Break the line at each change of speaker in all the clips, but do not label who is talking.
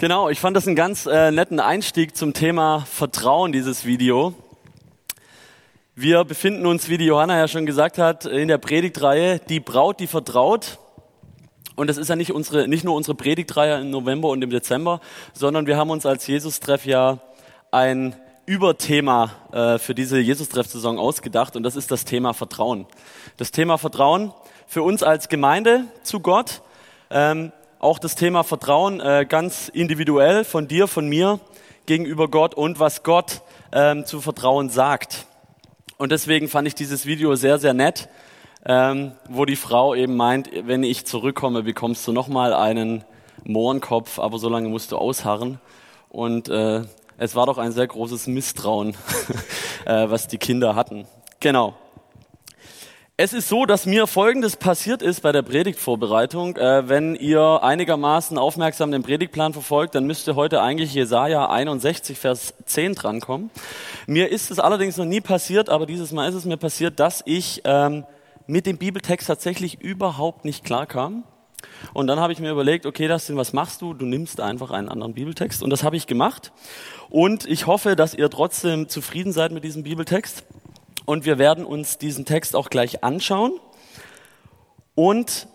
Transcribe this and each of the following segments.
Genau, ich fand das einen ganz äh, netten Einstieg zum Thema Vertrauen, dieses Video. Wir befinden uns, wie die Johanna ja schon gesagt hat, in der Predigtreihe Die Braut, die vertraut. Und das ist ja nicht, unsere, nicht nur unsere Predigtreihe im November und im Dezember, sondern wir haben uns als Jesus-Treff ja ein Überthema äh, für diese Jesus-Treff-Saison ausgedacht und das ist das Thema Vertrauen. Das Thema Vertrauen für uns als Gemeinde zu Gott, ähm, auch das Thema Vertrauen äh, ganz individuell von dir, von mir gegenüber Gott und was Gott ähm, zu Vertrauen sagt. Und deswegen fand ich dieses Video sehr, sehr nett, ähm, wo die Frau eben meint, wenn ich zurückkomme, bekommst du nochmal einen Mohrenkopf, aber so lange musst du ausharren. Und äh, es war doch ein sehr großes Misstrauen, äh, was die Kinder hatten. Genau. Es ist so, dass mir Folgendes passiert ist bei der Predigtvorbereitung. Äh, wenn ihr einigermaßen aufmerksam den Predigtplan verfolgt, dann müsste heute eigentlich Jesaja 61, Vers 10 drankommen. Mir ist es allerdings noch nie passiert, aber dieses Mal ist es mir passiert, dass ich ähm, mit dem Bibeltext tatsächlich überhaupt nicht klar kam. Und dann habe ich mir überlegt, okay, Dustin, was machst du? Du nimmst einfach einen anderen Bibeltext. Und das habe ich gemacht. Und ich hoffe, dass ihr trotzdem zufrieden seid mit diesem Bibeltext und wir werden uns diesen Text auch gleich anschauen. Und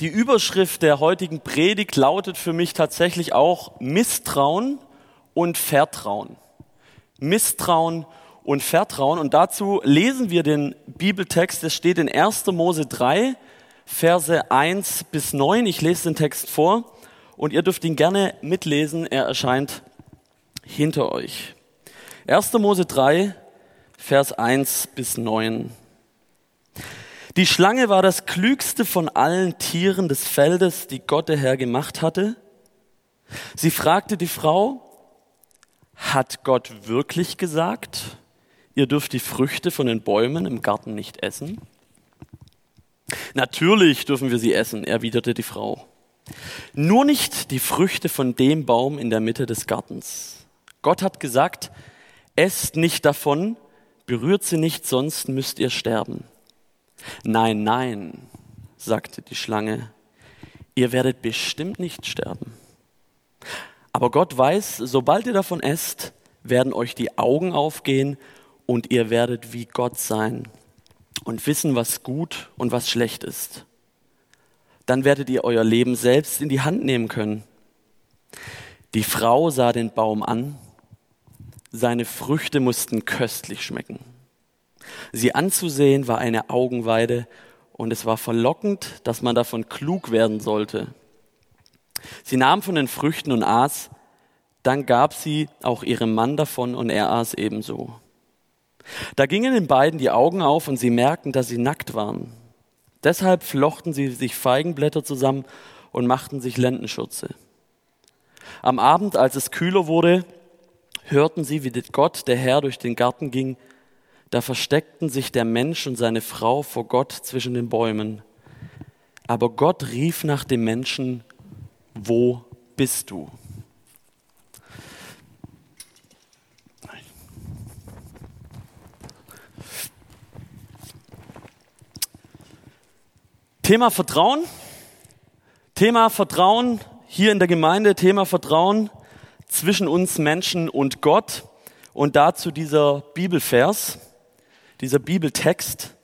die Überschrift der heutigen Predigt lautet für mich tatsächlich auch Misstrauen und Vertrauen. Misstrauen und Vertrauen. Und dazu lesen wir den Bibeltext. Es steht in 1. Mose 3, Verse 1 bis 9. Ich lese den Text vor und ihr dürft ihn gerne mitlesen. Er erscheint hinter euch. 1. Mose 3, Vers 1 bis 9. Die Schlange war das klügste von allen Tieren des Feldes, die Gott der Herr gemacht hatte. Sie fragte die Frau, hat Gott wirklich gesagt, ihr dürft die Früchte von den Bäumen im Garten nicht essen? Natürlich dürfen wir sie essen, erwiderte die Frau. Nur nicht die Früchte von dem Baum in der Mitte des Gartens. Gott hat gesagt, esst nicht davon, berührt sie nicht, sonst müsst ihr sterben. Nein, nein, sagte die Schlange, ihr werdet bestimmt nicht sterben. Aber Gott weiß, sobald ihr davon esst, werden euch die Augen aufgehen und ihr werdet wie Gott sein und wissen, was gut und was schlecht ist. Dann werdet ihr euer Leben selbst in die Hand nehmen können. Die Frau sah den Baum an seine Früchte mussten köstlich schmecken. Sie anzusehen war eine Augenweide und es war verlockend, dass man davon klug werden sollte. Sie nahm von den Früchten und aß, dann gab sie auch ihrem Mann davon und er aß ebenso. Da gingen den beiden die Augen auf und sie merkten, dass sie nackt waren. Deshalb flochten sie sich Feigenblätter zusammen und machten sich Lendenschürze. Am Abend, als es kühler wurde, hörten sie, wie Gott, der Herr, durch den Garten ging. Da versteckten sich der Mensch und seine Frau vor Gott zwischen den Bäumen. Aber Gott rief nach dem Menschen, wo bist du? Thema Vertrauen. Thema Vertrauen hier in der Gemeinde, Thema Vertrauen zwischen uns Menschen und Gott. Und dazu dieser Bibelvers, dieser Bibeltext.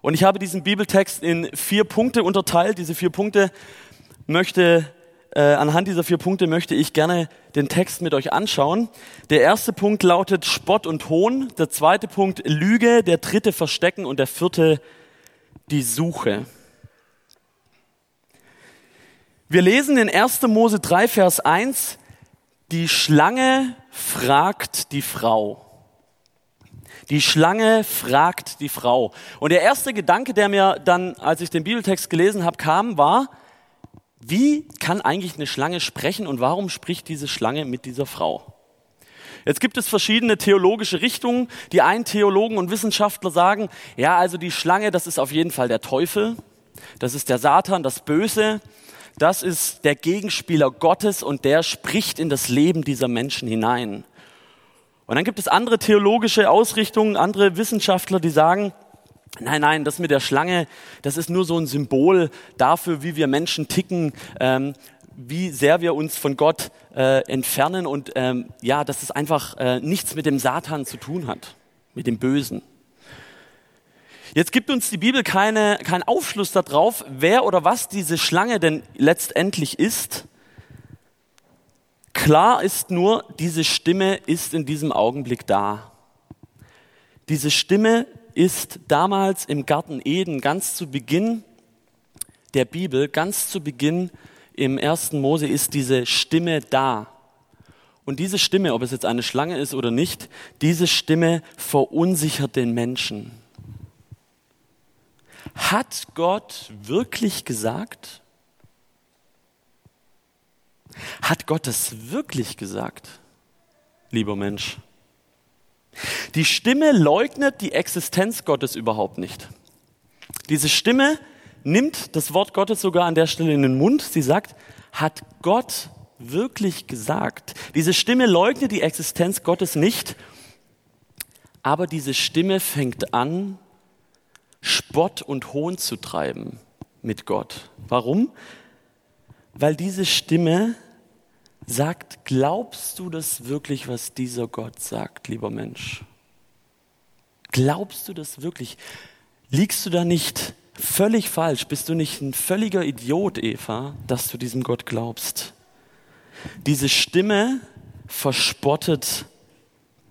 Und ich habe diesen Bibeltext in vier Punkte unterteilt. Diese vier Punkte möchte, äh, anhand dieser vier Punkte möchte ich gerne den Text mit euch anschauen. Der erste Punkt lautet Spott und Hohn. Der zweite Punkt Lüge. Der dritte Verstecken. Und der vierte die Suche. Wir lesen in 1. Mose 3, Vers 1, die Schlange fragt die Frau. Die Schlange fragt die Frau. Und der erste Gedanke, der mir dann, als ich den Bibeltext gelesen habe, kam, war, wie kann eigentlich eine Schlange sprechen und warum spricht diese Schlange mit dieser Frau? Jetzt gibt es verschiedene theologische Richtungen. Die einen Theologen und Wissenschaftler sagen, ja, also die Schlange, das ist auf jeden Fall der Teufel, das ist der Satan, das Böse das ist der Gegenspieler Gottes und der spricht in das Leben dieser Menschen hinein. Und dann gibt es andere theologische Ausrichtungen, andere Wissenschaftler, die sagen, nein, nein, das mit der Schlange, das ist nur so ein Symbol dafür, wie wir Menschen ticken. Ähm, wie sehr wir uns von Gott äh, entfernen und ähm, ja, dass es einfach äh, nichts mit dem Satan zu tun hat, mit dem Bösen. Jetzt gibt uns die Bibel keine, keinen Aufschluss darauf, wer oder was diese Schlange denn letztendlich ist. Klar ist nur, diese Stimme ist in diesem Augenblick da. Diese Stimme ist damals im Garten Eden ganz zu Beginn der Bibel, ganz zu Beginn im ersten Mose ist diese Stimme da. Und diese Stimme, ob es jetzt eine Schlange ist oder nicht, diese Stimme verunsichert den Menschen. Hat Gott wirklich gesagt? Hat Gott es wirklich gesagt, lieber Mensch? Die Stimme leugnet die Existenz Gottes überhaupt nicht. Diese Stimme nimmt das Wort Gottes sogar an der Stelle in den Mund. Sie sagt, hat Gott wirklich gesagt? Diese Stimme leugnet die Existenz Gottes nicht, aber diese Stimme fängt an, Spott und Hohn zu treiben mit Gott. Warum? Weil diese Stimme sagt, glaubst du das wirklich, was dieser Gott sagt, lieber Mensch? Glaubst du das wirklich? Liegst du da nicht völlig falsch? Bist du nicht ein völliger Idiot, Eva, dass du diesem Gott glaubst? Diese Stimme verspottet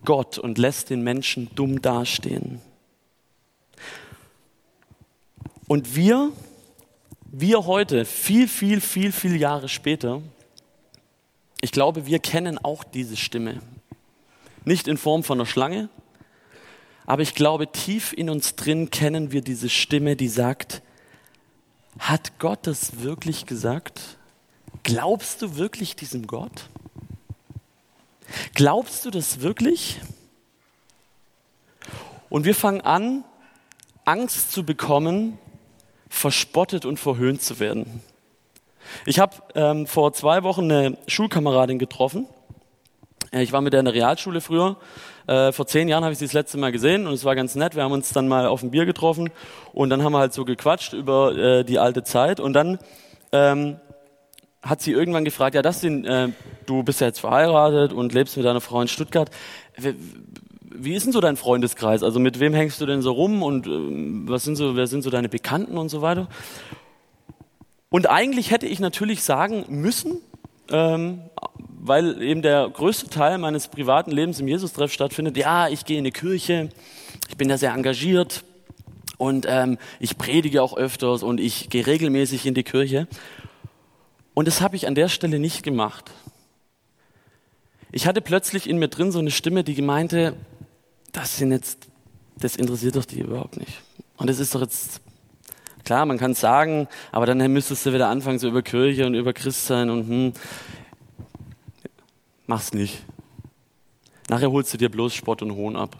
Gott und lässt den Menschen dumm dastehen. Und wir, wir heute, viel, viel, viel, viel Jahre später, ich glaube, wir kennen auch diese Stimme. Nicht in Form von einer Schlange, aber ich glaube, tief in uns drin kennen wir diese Stimme, die sagt, hat Gott das wirklich gesagt? Glaubst du wirklich diesem Gott? Glaubst du das wirklich? Und wir fangen an, Angst zu bekommen, verspottet und verhöhnt zu werden. Ich habe ähm, vor zwei Wochen eine Schulkameradin getroffen. Äh, ich war mit der in der Realschule früher. Äh, vor zehn Jahren habe ich sie das letzte Mal gesehen und es war ganz nett. Wir haben uns dann mal auf ein Bier getroffen und dann haben wir halt so gequatscht über äh, die alte Zeit und dann ähm, hat sie irgendwann gefragt, ja, das sind, äh, du bist ja jetzt verheiratet und lebst mit deiner Frau in Stuttgart. Wie ist denn so dein Freundeskreis? Also mit wem hängst du denn so rum und äh, was sind so, wer sind so deine Bekannten und so weiter? Und eigentlich hätte ich natürlich sagen müssen, ähm, weil eben der größte Teil meines privaten Lebens im Jesus-Treff stattfindet, ja, ich gehe in die Kirche, ich bin da sehr engagiert und ähm, ich predige auch öfters und ich gehe regelmäßig in die Kirche. Und das habe ich an der Stelle nicht gemacht. Ich hatte plötzlich in mir drin so eine Stimme, die meinte, das sind jetzt, das interessiert doch die überhaupt nicht. Und das ist doch jetzt Klar, man kann es sagen, aber dann müsstest du wieder anfangen, so über Kirche und über Christsein und hm, mach's nicht. Nachher holst du dir bloß Spott und Hohn ab.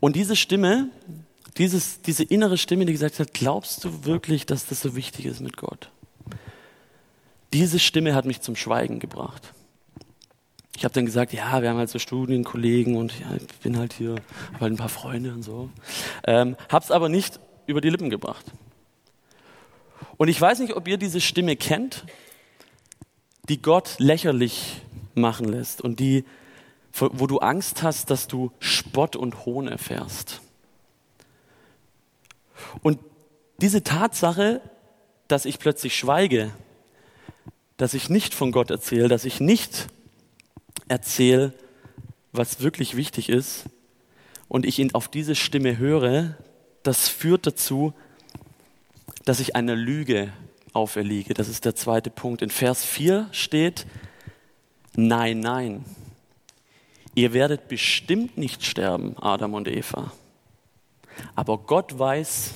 Und diese Stimme, dieses, diese innere Stimme, die gesagt hat, glaubst du wirklich, dass das so wichtig ist mit Gott? Diese Stimme hat mich zum Schweigen gebracht ich habe dann gesagt, ja, wir haben halt so Studienkollegen und ja, ich bin halt hier, habe halt ein paar Freunde und so. Ähm, hab's aber nicht über die Lippen gebracht. Und ich weiß nicht, ob ihr diese Stimme kennt, die Gott lächerlich machen lässt und die, wo du Angst hast, dass du Spott und Hohn erfährst. Und diese Tatsache, dass ich plötzlich schweige, dass ich nicht von Gott erzähle, dass ich nicht erzähle, was wirklich wichtig ist und ich ihn auf diese Stimme höre, das führt dazu, dass ich einer Lüge auferliege. Das ist der zweite Punkt. In Vers 4 steht, nein, nein, ihr werdet bestimmt nicht sterben, Adam und Eva. Aber Gott weiß,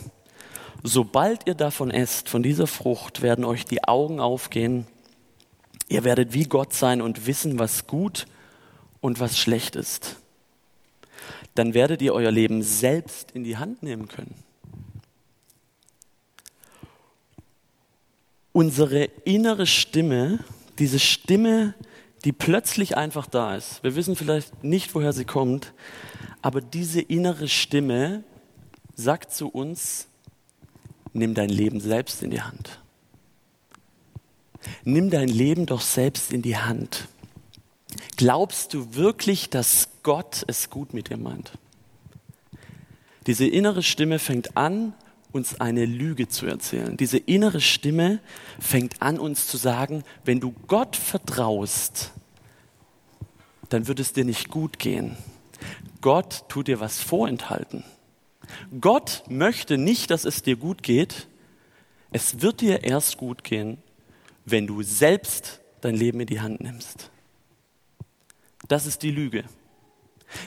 sobald ihr davon esst, von dieser Frucht, werden euch die Augen aufgehen Ihr werdet wie Gott sein und wissen, was gut und was schlecht ist. Dann werdet ihr euer Leben selbst in die Hand nehmen können. Unsere innere Stimme, diese Stimme, die plötzlich einfach da ist. Wir wissen vielleicht nicht, woher sie kommt, aber diese innere Stimme sagt zu uns, nimm dein Leben selbst in die Hand. Nimm dein Leben doch selbst in die Hand. Glaubst du wirklich, dass Gott es gut mit dir meint? Diese innere Stimme fängt an, uns eine Lüge zu erzählen. Diese innere Stimme fängt an, uns zu sagen, wenn du Gott vertraust, dann wird es dir nicht gut gehen. Gott tut dir was vorenthalten. Gott möchte nicht, dass es dir gut geht. Es wird dir erst gut gehen, wenn du selbst dein Leben in die Hand nimmst. Das ist die Lüge.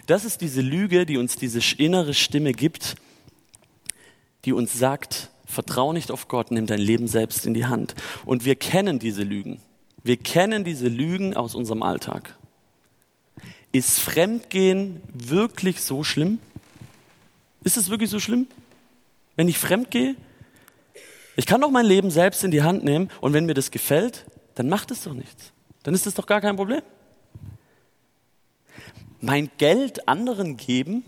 Das ist diese Lüge, die uns diese innere Stimme gibt, die uns sagt, vertrau nicht auf Gott, nimm dein Leben selbst in die Hand. Und wir kennen diese Lügen. Wir kennen diese Lügen aus unserem Alltag. Ist Fremdgehen wirklich so schlimm? Ist es wirklich so schlimm? Wenn ich fremd gehe? Ich kann doch mein Leben selbst in die Hand nehmen und wenn mir das gefällt, dann macht es doch nichts. Dann ist es doch gar kein Problem. Mein Geld anderen geben?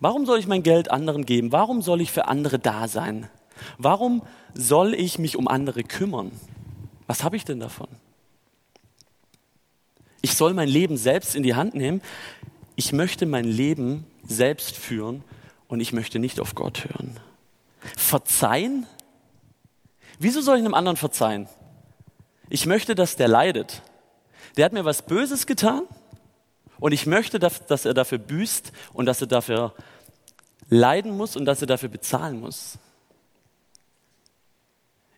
Warum soll ich mein Geld anderen geben? Warum soll ich für andere da sein? Warum soll ich mich um andere kümmern? Was habe ich denn davon? Ich soll mein Leben selbst in die Hand nehmen. Ich möchte mein Leben selbst führen und ich möchte nicht auf Gott hören. Verzeihen? Wieso soll ich einem anderen verzeihen? Ich möchte, dass der leidet. Der hat mir was Böses getan und ich möchte, dass er dafür büßt und dass er dafür leiden muss und dass er dafür bezahlen muss.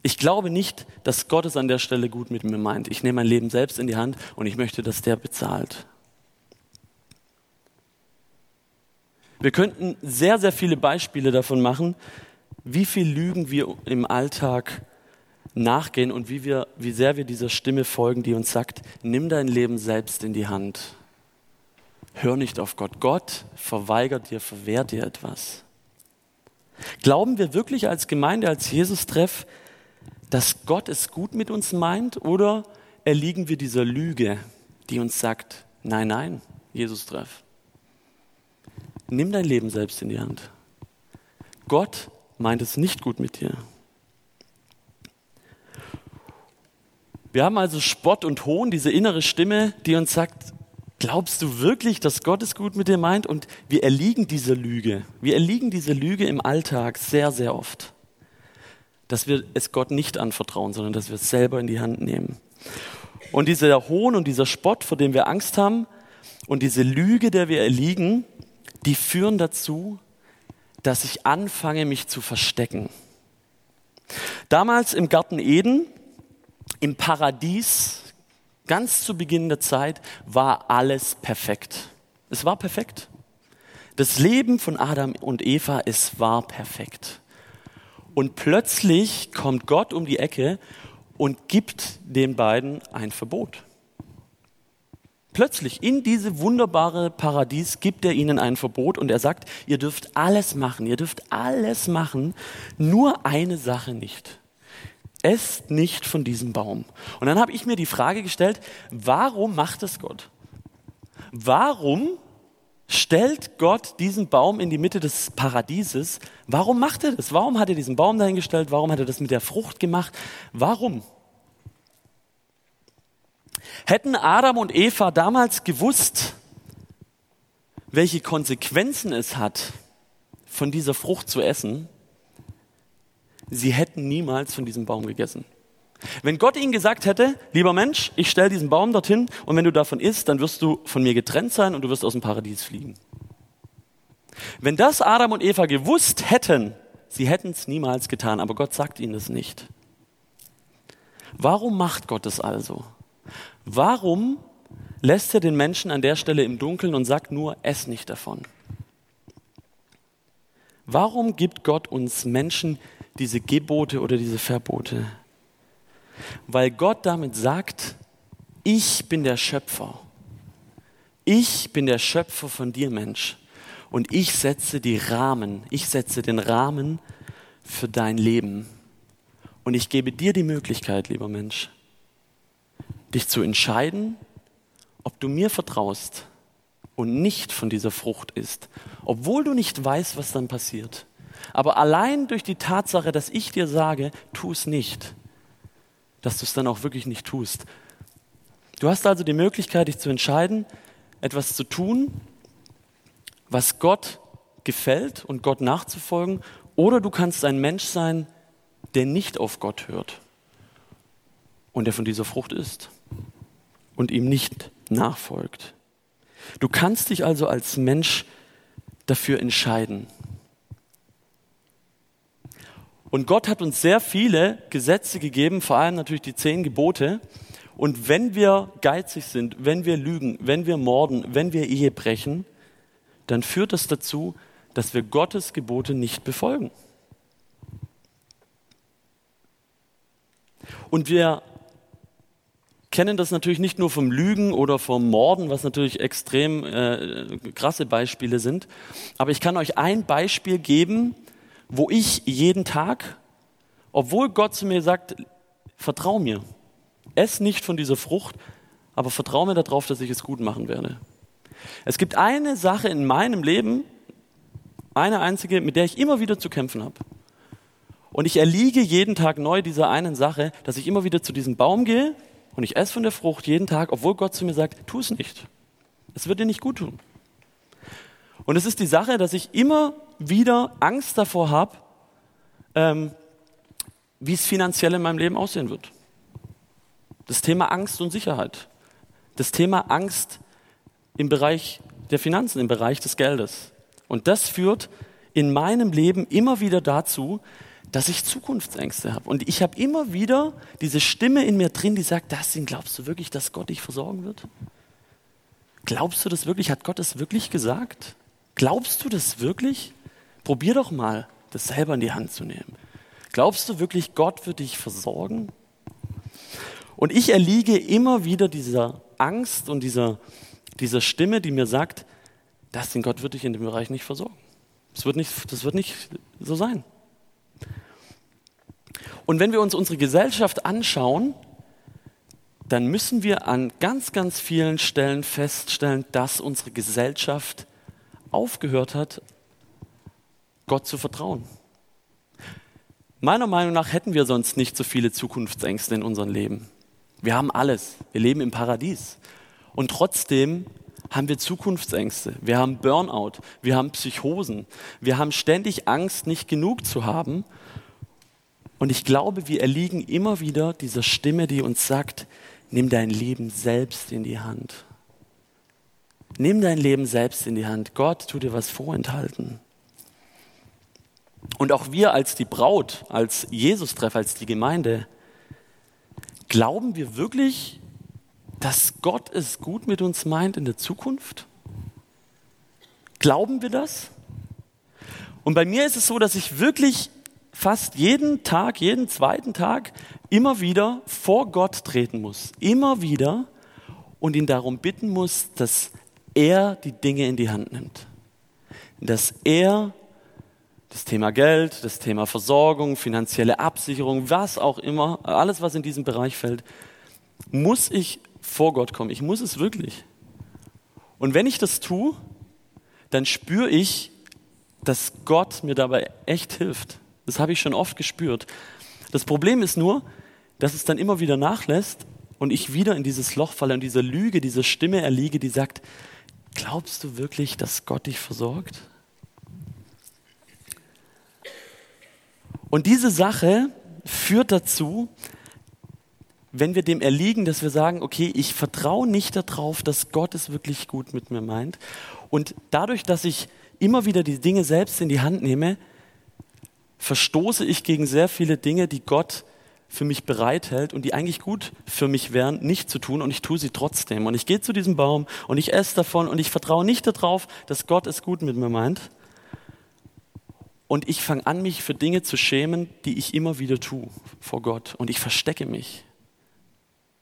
Ich glaube nicht, dass Gott es an der Stelle gut mit mir meint. Ich nehme mein Leben selbst in die Hand und ich möchte, dass der bezahlt. Wir könnten sehr, sehr viele Beispiele davon machen, wie viel Lügen wir im Alltag nachgehen und wie, wir, wie sehr wir dieser Stimme folgen, die uns sagt, nimm dein Leben selbst in die Hand. Hör nicht auf Gott. Gott verweigert dir, verwehrt dir etwas. Glauben wir wirklich als Gemeinde, als Jesus-Treff, dass Gott es gut mit uns meint oder erliegen wir dieser Lüge, die uns sagt, nein, nein, Jesus-Treff. Nimm dein Leben selbst in die Hand. Gott meint es nicht gut mit dir. Wir haben also Spott und Hohn, diese innere Stimme, die uns sagt, glaubst du wirklich, dass Gott es gut mit dir meint? Und wir erliegen dieser Lüge. Wir erliegen dieser Lüge im Alltag sehr, sehr oft. Dass wir es Gott nicht anvertrauen, sondern dass wir es selber in die Hand nehmen. Und dieser Hohn und dieser Spott, vor dem wir Angst haben, und diese Lüge, der wir erliegen, die führen dazu, dass ich anfange, mich zu verstecken. Damals im Garten Eden, im Paradies, ganz zu Beginn der Zeit, war alles perfekt. Es war perfekt. Das Leben von Adam und Eva, es war perfekt. Und plötzlich kommt Gott um die Ecke und gibt den beiden ein Verbot. Plötzlich in diese wunderbare Paradies gibt er ihnen ein Verbot und er sagt, ihr dürft alles machen, ihr dürft alles machen, nur eine Sache nicht. Esst nicht von diesem Baum. Und dann habe ich mir die Frage gestellt, warum macht es Gott? Warum stellt Gott diesen Baum in die Mitte des Paradieses? Warum macht er das? Warum hat er diesen Baum dahingestellt? Warum hat er das mit der Frucht gemacht? Warum? Hätten Adam und Eva damals gewusst, welche Konsequenzen es hat, von dieser Frucht zu essen, sie hätten niemals von diesem Baum gegessen. Wenn Gott ihnen gesagt hätte, lieber Mensch, ich stelle diesen Baum dorthin und wenn du davon isst, dann wirst du von mir getrennt sein und du wirst aus dem Paradies fliegen. Wenn das Adam und Eva gewusst hätten, sie hätten es niemals getan, aber Gott sagt ihnen das nicht. Warum macht Gott es also? Warum lässt er den Menschen an der Stelle im Dunkeln und sagt nur, ess nicht davon? Warum gibt Gott uns Menschen diese Gebote oder diese Verbote? Weil Gott damit sagt, ich bin der Schöpfer. Ich bin der Schöpfer von dir, Mensch. Und ich setze die Rahmen, ich setze den Rahmen für dein Leben. Und ich gebe dir die Möglichkeit, lieber Mensch, dich zu entscheiden, ob du mir vertraust und nicht von dieser Frucht isst, obwohl du nicht weißt, was dann passiert. Aber allein durch die Tatsache, dass ich dir sage, tu es nicht, dass du es dann auch wirklich nicht tust. Du hast also die Möglichkeit, dich zu entscheiden, etwas zu tun, was Gott gefällt und Gott nachzufolgen, oder du kannst ein Mensch sein, der nicht auf Gott hört und der von dieser Frucht isst und ihm nicht nachfolgt. Du kannst dich also als Mensch dafür entscheiden. Und Gott hat uns sehr viele Gesetze gegeben, vor allem natürlich die zehn Gebote. Und wenn wir geizig sind, wenn wir lügen, wenn wir morden, wenn wir Ehe brechen, dann führt das dazu, dass wir Gottes Gebote nicht befolgen. Und wir kennen das natürlich nicht nur vom Lügen oder vom Morden, was natürlich extrem äh, krasse Beispiele sind, aber ich kann euch ein Beispiel geben, wo ich jeden Tag, obwohl Gott zu mir sagt, vertrau mir, ess nicht von dieser Frucht, aber vertrau mir darauf, dass ich es gut machen werde. Es gibt eine Sache in meinem Leben, eine einzige, mit der ich immer wieder zu kämpfen habe. Und ich erliege jeden Tag neu dieser einen Sache, dass ich immer wieder zu diesem Baum gehe und ich esse von der Frucht jeden Tag, obwohl Gott zu mir sagt, tu es nicht. Es wird dir nicht gut tun. Und es ist die Sache, dass ich immer wieder Angst davor habe, ähm, wie es finanziell in meinem Leben aussehen wird. Das Thema Angst und Sicherheit. Das Thema Angst im Bereich der Finanzen, im Bereich des Geldes. Und das führt in meinem Leben immer wieder dazu, dass ich Zukunftsängste habe. Und ich habe immer wieder diese Stimme in mir drin, die sagt, Dustin, glaubst du wirklich, dass Gott dich versorgen wird? Glaubst du das wirklich? Hat Gott das wirklich gesagt? Glaubst du das wirklich? Probier doch mal, das selber in die Hand zu nehmen. Glaubst du wirklich, Gott wird dich versorgen? Und ich erliege immer wieder dieser Angst und dieser, dieser Stimme, die mir sagt, Dustin, Gott wird dich in dem Bereich nicht versorgen. Das wird nicht, das wird nicht so sein. Und wenn wir uns unsere Gesellschaft anschauen, dann müssen wir an ganz, ganz vielen Stellen feststellen, dass unsere Gesellschaft aufgehört hat, Gott zu vertrauen. Meiner Meinung nach hätten wir sonst nicht so viele Zukunftsängste in unserem Leben. Wir haben alles. Wir leben im Paradies. Und trotzdem haben wir Zukunftsängste. Wir haben Burnout. Wir haben Psychosen. Wir haben ständig Angst, nicht genug zu haben. Und ich glaube, wir erliegen immer wieder dieser Stimme, die uns sagt, nimm dein Leben selbst in die Hand. Nimm dein Leben selbst in die Hand. Gott tut dir was vorenthalten. Und auch wir als die Braut, als Jesus-Treff, als die Gemeinde, glauben wir wirklich, dass Gott es gut mit uns meint in der Zukunft? Glauben wir das? Und bei mir ist es so, dass ich wirklich fast jeden Tag, jeden zweiten Tag immer wieder vor Gott treten muss. Immer wieder und ihn darum bitten muss, dass er die Dinge in die Hand nimmt. Dass er das Thema Geld, das Thema Versorgung, finanzielle Absicherung, was auch immer, alles, was in diesem Bereich fällt, muss ich vor Gott kommen. Ich muss es wirklich. Und wenn ich das tue, dann spüre ich, dass Gott mir dabei echt hilft. Das habe ich schon oft gespürt. Das Problem ist nur, dass es dann immer wieder nachlässt und ich wieder in dieses Loch falle und dieser Lüge, dieser Stimme erliege, die sagt, glaubst du wirklich, dass Gott dich versorgt? Und diese Sache führt dazu, wenn wir dem erliegen, dass wir sagen, okay, ich vertraue nicht darauf, dass Gott es wirklich gut mit mir meint. Und dadurch, dass ich immer wieder die Dinge selbst in die Hand nehme, verstoße ich gegen sehr viele Dinge, die Gott für mich bereithält und die eigentlich gut für mich wären, nicht zu tun und ich tue sie trotzdem. Und ich gehe zu diesem Baum und ich esse davon und ich vertraue nicht darauf, dass Gott es gut mit mir meint. Und ich fange an, mich für Dinge zu schämen, die ich immer wieder tue vor Gott. Und ich verstecke mich.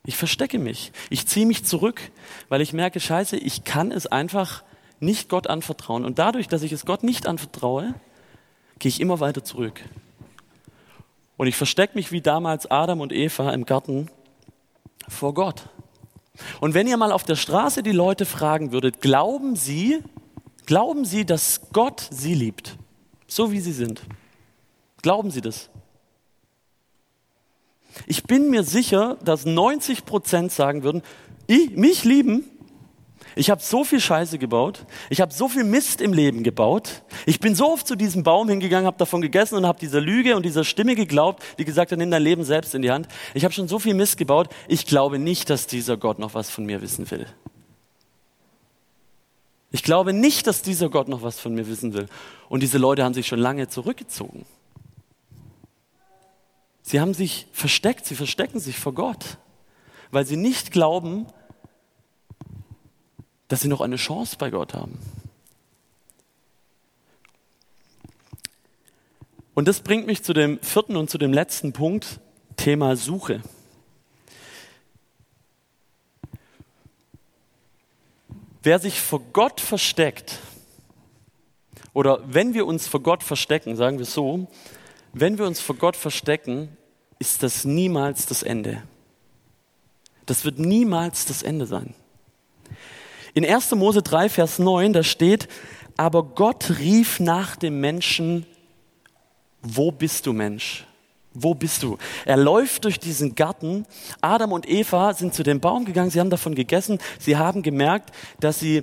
Ich verstecke mich. Ich ziehe mich zurück, weil ich merke, scheiße, ich kann es einfach nicht Gott anvertrauen. Und dadurch, dass ich es Gott nicht anvertraue, gehe ich immer weiter zurück. Und ich verstecke mich wie damals Adam und Eva im Garten vor Gott. Und wenn ihr mal auf der Straße die Leute fragen würdet, glauben sie, glauben sie, dass Gott sie liebt, so wie sie sind? Glauben sie das? Ich bin mir sicher, dass 90 Prozent sagen würden, ich, mich lieben, ich habe so viel Scheiße gebaut, ich habe so viel Mist im Leben gebaut, ich bin so oft zu diesem Baum hingegangen, habe davon gegessen und habe dieser Lüge und dieser Stimme geglaubt, die gesagt hat, nimm dein Leben selbst in die Hand. Ich habe schon so viel Mist gebaut, ich glaube nicht, dass dieser Gott noch was von mir wissen will. Ich glaube nicht, dass dieser Gott noch was von mir wissen will. Und diese Leute haben sich schon lange zurückgezogen. Sie haben sich versteckt, sie verstecken sich vor Gott, weil sie nicht glauben, dass sie noch eine Chance bei Gott haben. Und das bringt mich zu dem vierten und zu dem letzten Punkt, Thema Suche. Wer sich vor Gott versteckt, oder wenn wir uns vor Gott verstecken, sagen wir so, wenn wir uns vor Gott verstecken, ist das niemals das Ende. Das wird niemals das Ende sein. In 1. Mose 3, Vers 9, da steht, aber Gott rief nach dem Menschen, wo bist du Mensch? Wo bist du? Er läuft durch diesen Garten. Adam und Eva sind zu dem Baum gegangen, sie haben davon gegessen, sie haben gemerkt, dass sie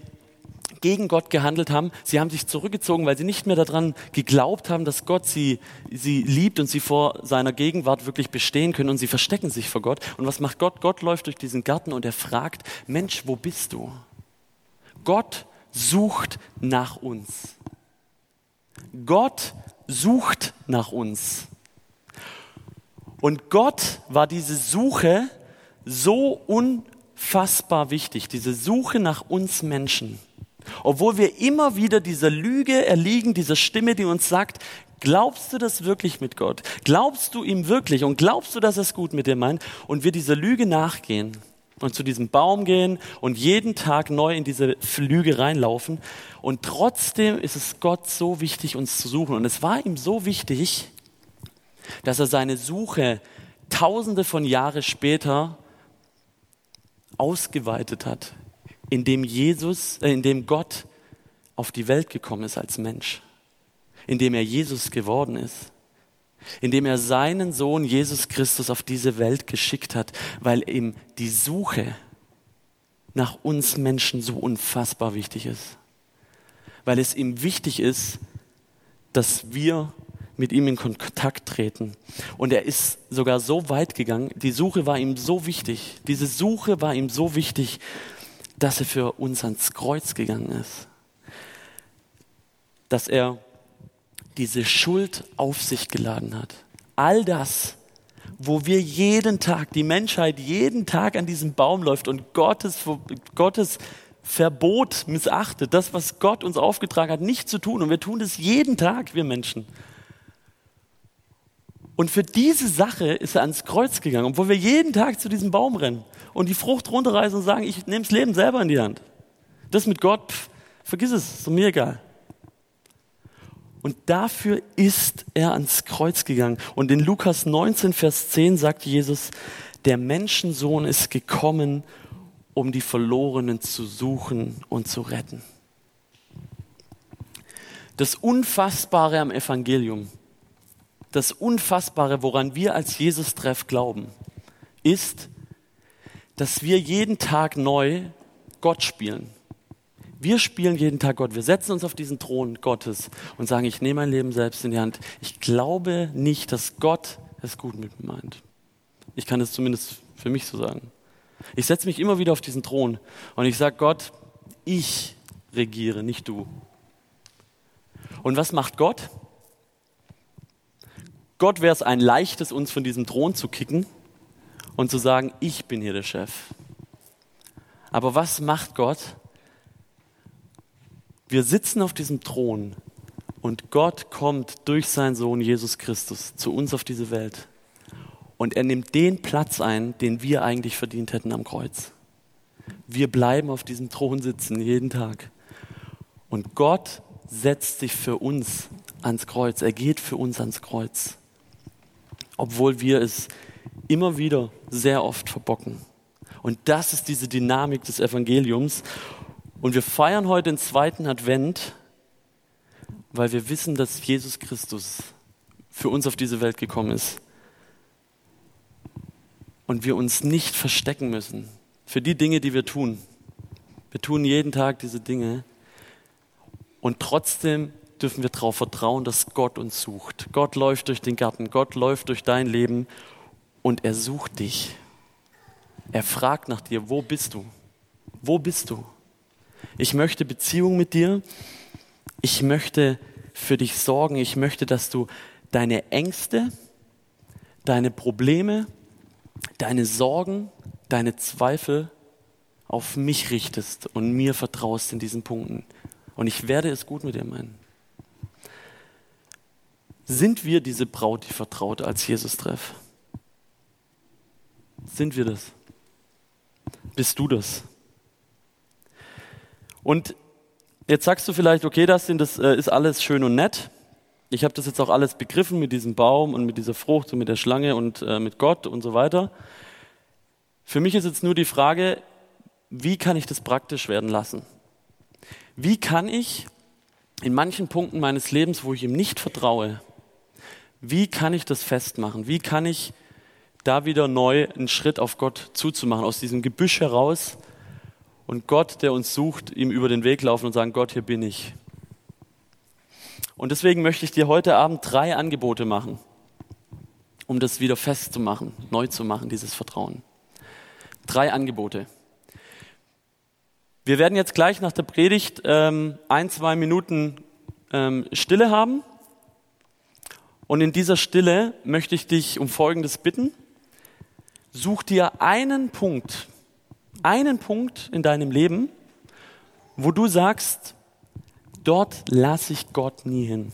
gegen Gott gehandelt haben. Sie haben sich zurückgezogen, weil sie nicht mehr daran geglaubt haben, dass Gott sie, sie liebt und sie vor seiner Gegenwart wirklich bestehen können und sie verstecken sich vor Gott. Und was macht Gott? Gott läuft durch diesen Garten und er fragt, Mensch, wo bist du? Gott sucht nach uns. Gott sucht nach uns. Und Gott war diese Suche so unfassbar wichtig, diese Suche nach uns Menschen. Obwohl wir immer wieder dieser Lüge erliegen, dieser Stimme, die uns sagt, glaubst du das wirklich mit Gott? Glaubst du ihm wirklich und glaubst du, dass er es gut mit dir meint? Und wir dieser Lüge nachgehen und zu diesem Baum gehen und jeden Tag neu in diese Lüge reinlaufen. Und trotzdem ist es Gott so wichtig, uns zu suchen. Und es war ihm so wichtig, dass er seine Suche tausende von Jahren später ausgeweitet hat in Jesus, äh, in Gott auf die Welt gekommen ist als Mensch, in dem er Jesus geworden ist, in dem er seinen Sohn Jesus Christus auf diese Welt geschickt hat, weil ihm die Suche nach uns Menschen so unfassbar wichtig ist, weil es ihm wichtig ist, dass wir mit ihm in Kontakt treten. Und er ist sogar so weit gegangen, die Suche war ihm so wichtig, diese Suche war ihm so wichtig, dass er für uns ans Kreuz gegangen ist. Dass er diese Schuld auf sich geladen hat. All das, wo wir jeden Tag, die Menschheit jeden Tag an diesem Baum läuft und Gottes, Gottes Verbot missachtet, das, was Gott uns aufgetragen hat, nicht zu tun. Und wir tun das jeden Tag, wir Menschen. Und für diese Sache ist er ans Kreuz gegangen, obwohl wir jeden Tag zu diesem Baum rennen und die Frucht runterreißen und sagen, ich nehme das Leben selber in die Hand. Das mit Gott, pff, vergiss es, ist mir egal. Und dafür ist er ans Kreuz gegangen. Und in Lukas 19, Vers 10 sagt Jesus, der Menschensohn ist gekommen, um die Verlorenen zu suchen und zu retten. Das Unfassbare am Evangelium, das Unfassbare, woran wir als Jesus-Treff glauben, ist, dass wir jeden Tag neu Gott spielen. Wir spielen jeden Tag Gott. Wir setzen uns auf diesen Thron Gottes und sagen, ich nehme mein Leben selbst in die Hand. Ich glaube nicht, dass Gott es gut mit mir meint. Ich kann es zumindest für mich so sagen. Ich setze mich immer wieder auf diesen Thron und ich sage, Gott, ich regiere, nicht du. Und was macht Gott? Gott wäre es ein leichtes, uns von diesem Thron zu kicken und zu sagen, ich bin hier der Chef. Aber was macht Gott? Wir sitzen auf diesem Thron und Gott kommt durch seinen Sohn Jesus Christus zu uns auf diese Welt. Und er nimmt den Platz ein, den wir eigentlich verdient hätten am Kreuz. Wir bleiben auf diesem Thron sitzen jeden Tag. Und Gott setzt sich für uns ans Kreuz. Er geht für uns ans Kreuz. Obwohl wir es immer wieder sehr oft verbocken. Und das ist diese Dynamik des Evangeliums. Und wir feiern heute den zweiten Advent, weil wir wissen, dass Jesus Christus für uns auf diese Welt gekommen ist. und wir uns nicht verstecken müssen für die Dinge, die wir tun. Wir tun jeden Tag diese Dinge und trotzdem dürfen wir darauf vertrauen, dass Gott uns sucht. Gott läuft durch den Garten, Gott läuft durch dein Leben und er sucht dich. Er fragt nach dir, wo bist du? Wo bist du? Ich möchte Beziehung mit dir. Ich möchte für dich sorgen. Ich möchte, dass du deine Ängste, deine Probleme, deine Sorgen, deine Zweifel auf mich richtest und mir vertraust in diesen Punkten. Und ich werde es gut mit dir meinen. Sind wir diese Braut, die vertraut als Jesus treff? Sind wir das? Bist du das? Und jetzt sagst du vielleicht, okay, das, sind, das äh, ist alles schön und nett. Ich habe das jetzt auch alles begriffen mit diesem Baum und mit dieser Frucht und mit der Schlange und äh, mit Gott und so weiter. Für mich ist jetzt nur die Frage, wie kann ich das praktisch werden lassen? Wie kann ich in manchen Punkten meines Lebens, wo ich ihm nicht vertraue, wie kann ich das festmachen? Wie kann ich da wieder neu einen Schritt auf Gott zuzumachen, aus diesem Gebüsch heraus und Gott, der uns sucht, ihm über den Weg laufen und sagen, Gott, hier bin ich. Und deswegen möchte ich dir heute Abend drei Angebote machen, um das wieder festzumachen, neu zu machen, dieses Vertrauen. Drei Angebote. Wir werden jetzt gleich nach der Predigt ähm, ein, zwei Minuten ähm, Stille haben. Und in dieser Stille möchte ich dich um Folgendes bitten. Such dir einen Punkt, einen Punkt in deinem Leben, wo du sagst, dort lasse ich Gott nie hin.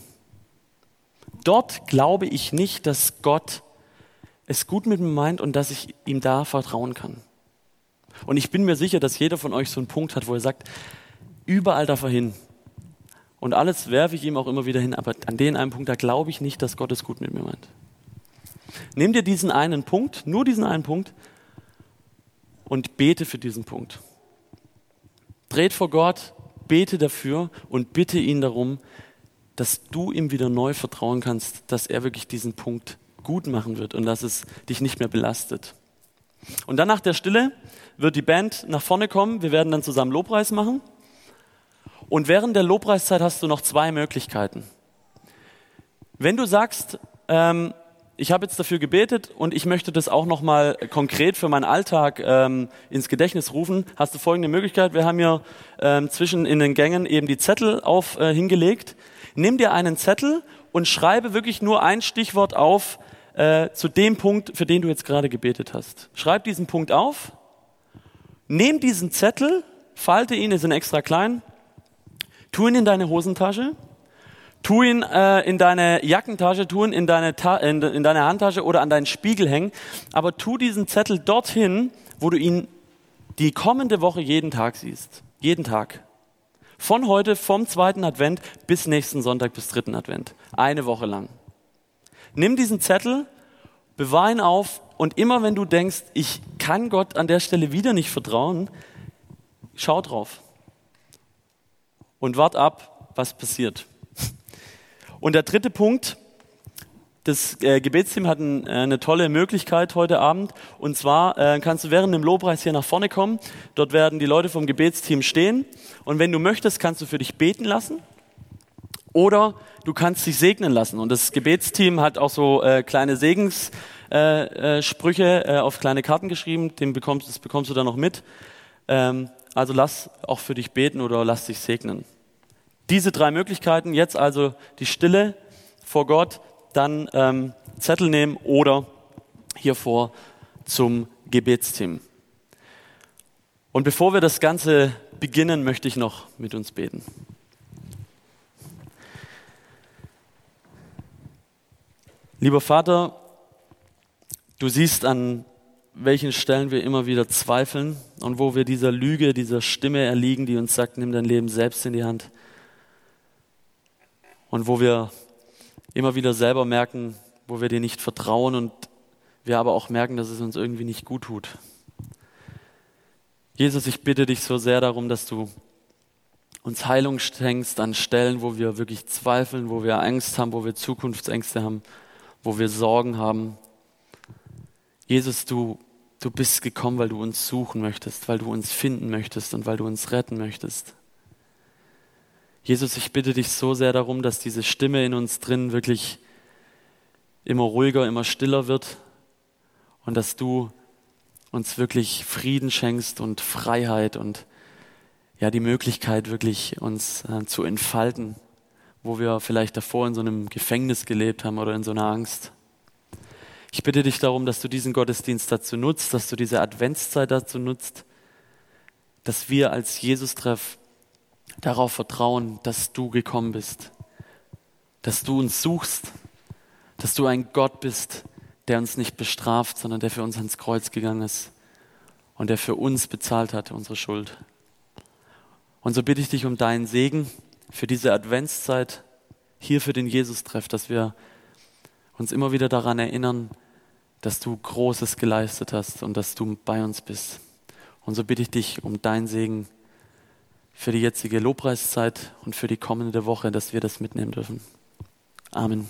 Dort glaube ich nicht, dass Gott es gut mit mir meint und dass ich ihm da vertrauen kann. Und ich bin mir sicher, dass jeder von euch so einen Punkt hat, wo er sagt, überall darf hin. Und alles werfe ich ihm auch immer wieder hin, aber an den einen Punkt, da glaube ich nicht, dass Gott es gut mit mir meint. Nimm dir diesen einen Punkt, nur diesen einen Punkt und bete für diesen Punkt. Dreht vor Gott, bete dafür und bitte ihn darum, dass du ihm wieder neu vertrauen kannst, dass er wirklich diesen Punkt gut machen wird und dass es dich nicht mehr belastet. Und dann nach der Stille wird die Band nach vorne kommen. Wir werden dann zusammen Lobpreis machen. Und während der Lobpreiszeit hast du noch zwei Möglichkeiten. Wenn du sagst, ähm, ich habe jetzt dafür gebetet und ich möchte das auch nochmal konkret für meinen Alltag ähm, ins Gedächtnis rufen, hast du folgende Möglichkeit. Wir haben hier ähm, zwischen in den Gängen eben die Zettel auf äh, hingelegt. Nimm dir einen Zettel und schreibe wirklich nur ein Stichwort auf äh, zu dem Punkt, für den du jetzt gerade gebetet hast. Schreib diesen Punkt auf Nimm diesen Zettel, falte ihn, ist in extra klein, tu ihn in deine Hosentasche, tu ihn äh, in deine Jackentasche, tu ihn in deine, Ta in, in deine Handtasche oder an deinen Spiegel hängen, aber tu diesen Zettel dorthin, wo du ihn die kommende Woche jeden Tag siehst. Jeden Tag. Von heute, vom zweiten Advent bis nächsten Sonntag, bis dritten Advent. Eine Woche lang. Nimm diesen Zettel, bewahr ihn auf und immer wenn du denkst, ich kann Gott an der Stelle wieder nicht vertrauen, schau drauf und wart ab, was passiert. Und der dritte Punkt, das äh, Gebetsteam hat ein, äh, eine tolle Möglichkeit heute Abend. Und zwar äh, kannst du während dem Lobpreis hier nach vorne kommen. Dort werden die Leute vom Gebetsteam stehen. Und wenn du möchtest, kannst du für dich beten lassen. Oder du kannst dich segnen lassen. Und das Gebetsteam hat auch so äh, kleine Segens äh, äh, äh, auf kleine Karten geschrieben, den bekommst, das bekommst du dann noch mit. Ähm, also lass auch für dich beten oder lass dich segnen. Diese drei Möglichkeiten, jetzt also die Stille vor Gott, dann ähm, Zettel nehmen oder hier vor zum Gebetsteam. Und bevor wir das Ganze beginnen, möchte ich noch mit uns beten. Lieber Vater, Du siehst, an welchen Stellen wir immer wieder zweifeln und wo wir dieser Lüge, dieser Stimme erliegen, die uns sagt, nimm dein Leben selbst in die Hand. Und wo wir immer wieder selber merken, wo wir dir nicht vertrauen und wir aber auch merken, dass es uns irgendwie nicht gut tut. Jesus, ich bitte dich so sehr darum, dass du uns Heilung schenkst an Stellen, wo wir wirklich zweifeln, wo wir Angst haben, wo wir Zukunftsängste haben, wo wir Sorgen haben, Jesus, du Du bist gekommen, weil du uns suchen möchtest, weil du uns finden möchtest und weil du uns retten möchtest. Jesus, ich bitte dich so sehr darum, dass diese Stimme in uns drin wirklich immer ruhiger, immer stiller wird und dass du uns wirklich Frieden schenkst und Freiheit und ja die Möglichkeit wirklich uns äh, zu entfalten, wo wir vielleicht davor in so einem Gefängnis gelebt haben oder in so einer Angst. Ich bitte dich darum, dass du diesen Gottesdienst dazu nutzt, dass du diese Adventszeit dazu nutzt, dass wir als Jesus-Treff darauf vertrauen, dass du gekommen bist, dass du uns suchst, dass du ein Gott bist, der uns nicht bestraft, sondern der für uns ans Kreuz gegangen ist und der für uns bezahlt hat, unsere Schuld. Und so bitte ich dich um deinen Segen für diese Adventszeit, hier für den Jesus-Treff, dass wir uns immer wieder daran erinnern, dass du Großes geleistet hast und dass du bei uns bist. Und so bitte ich dich um deinen Segen für die jetzige Lobpreiszeit und für die kommende Woche, dass wir das mitnehmen dürfen. Amen.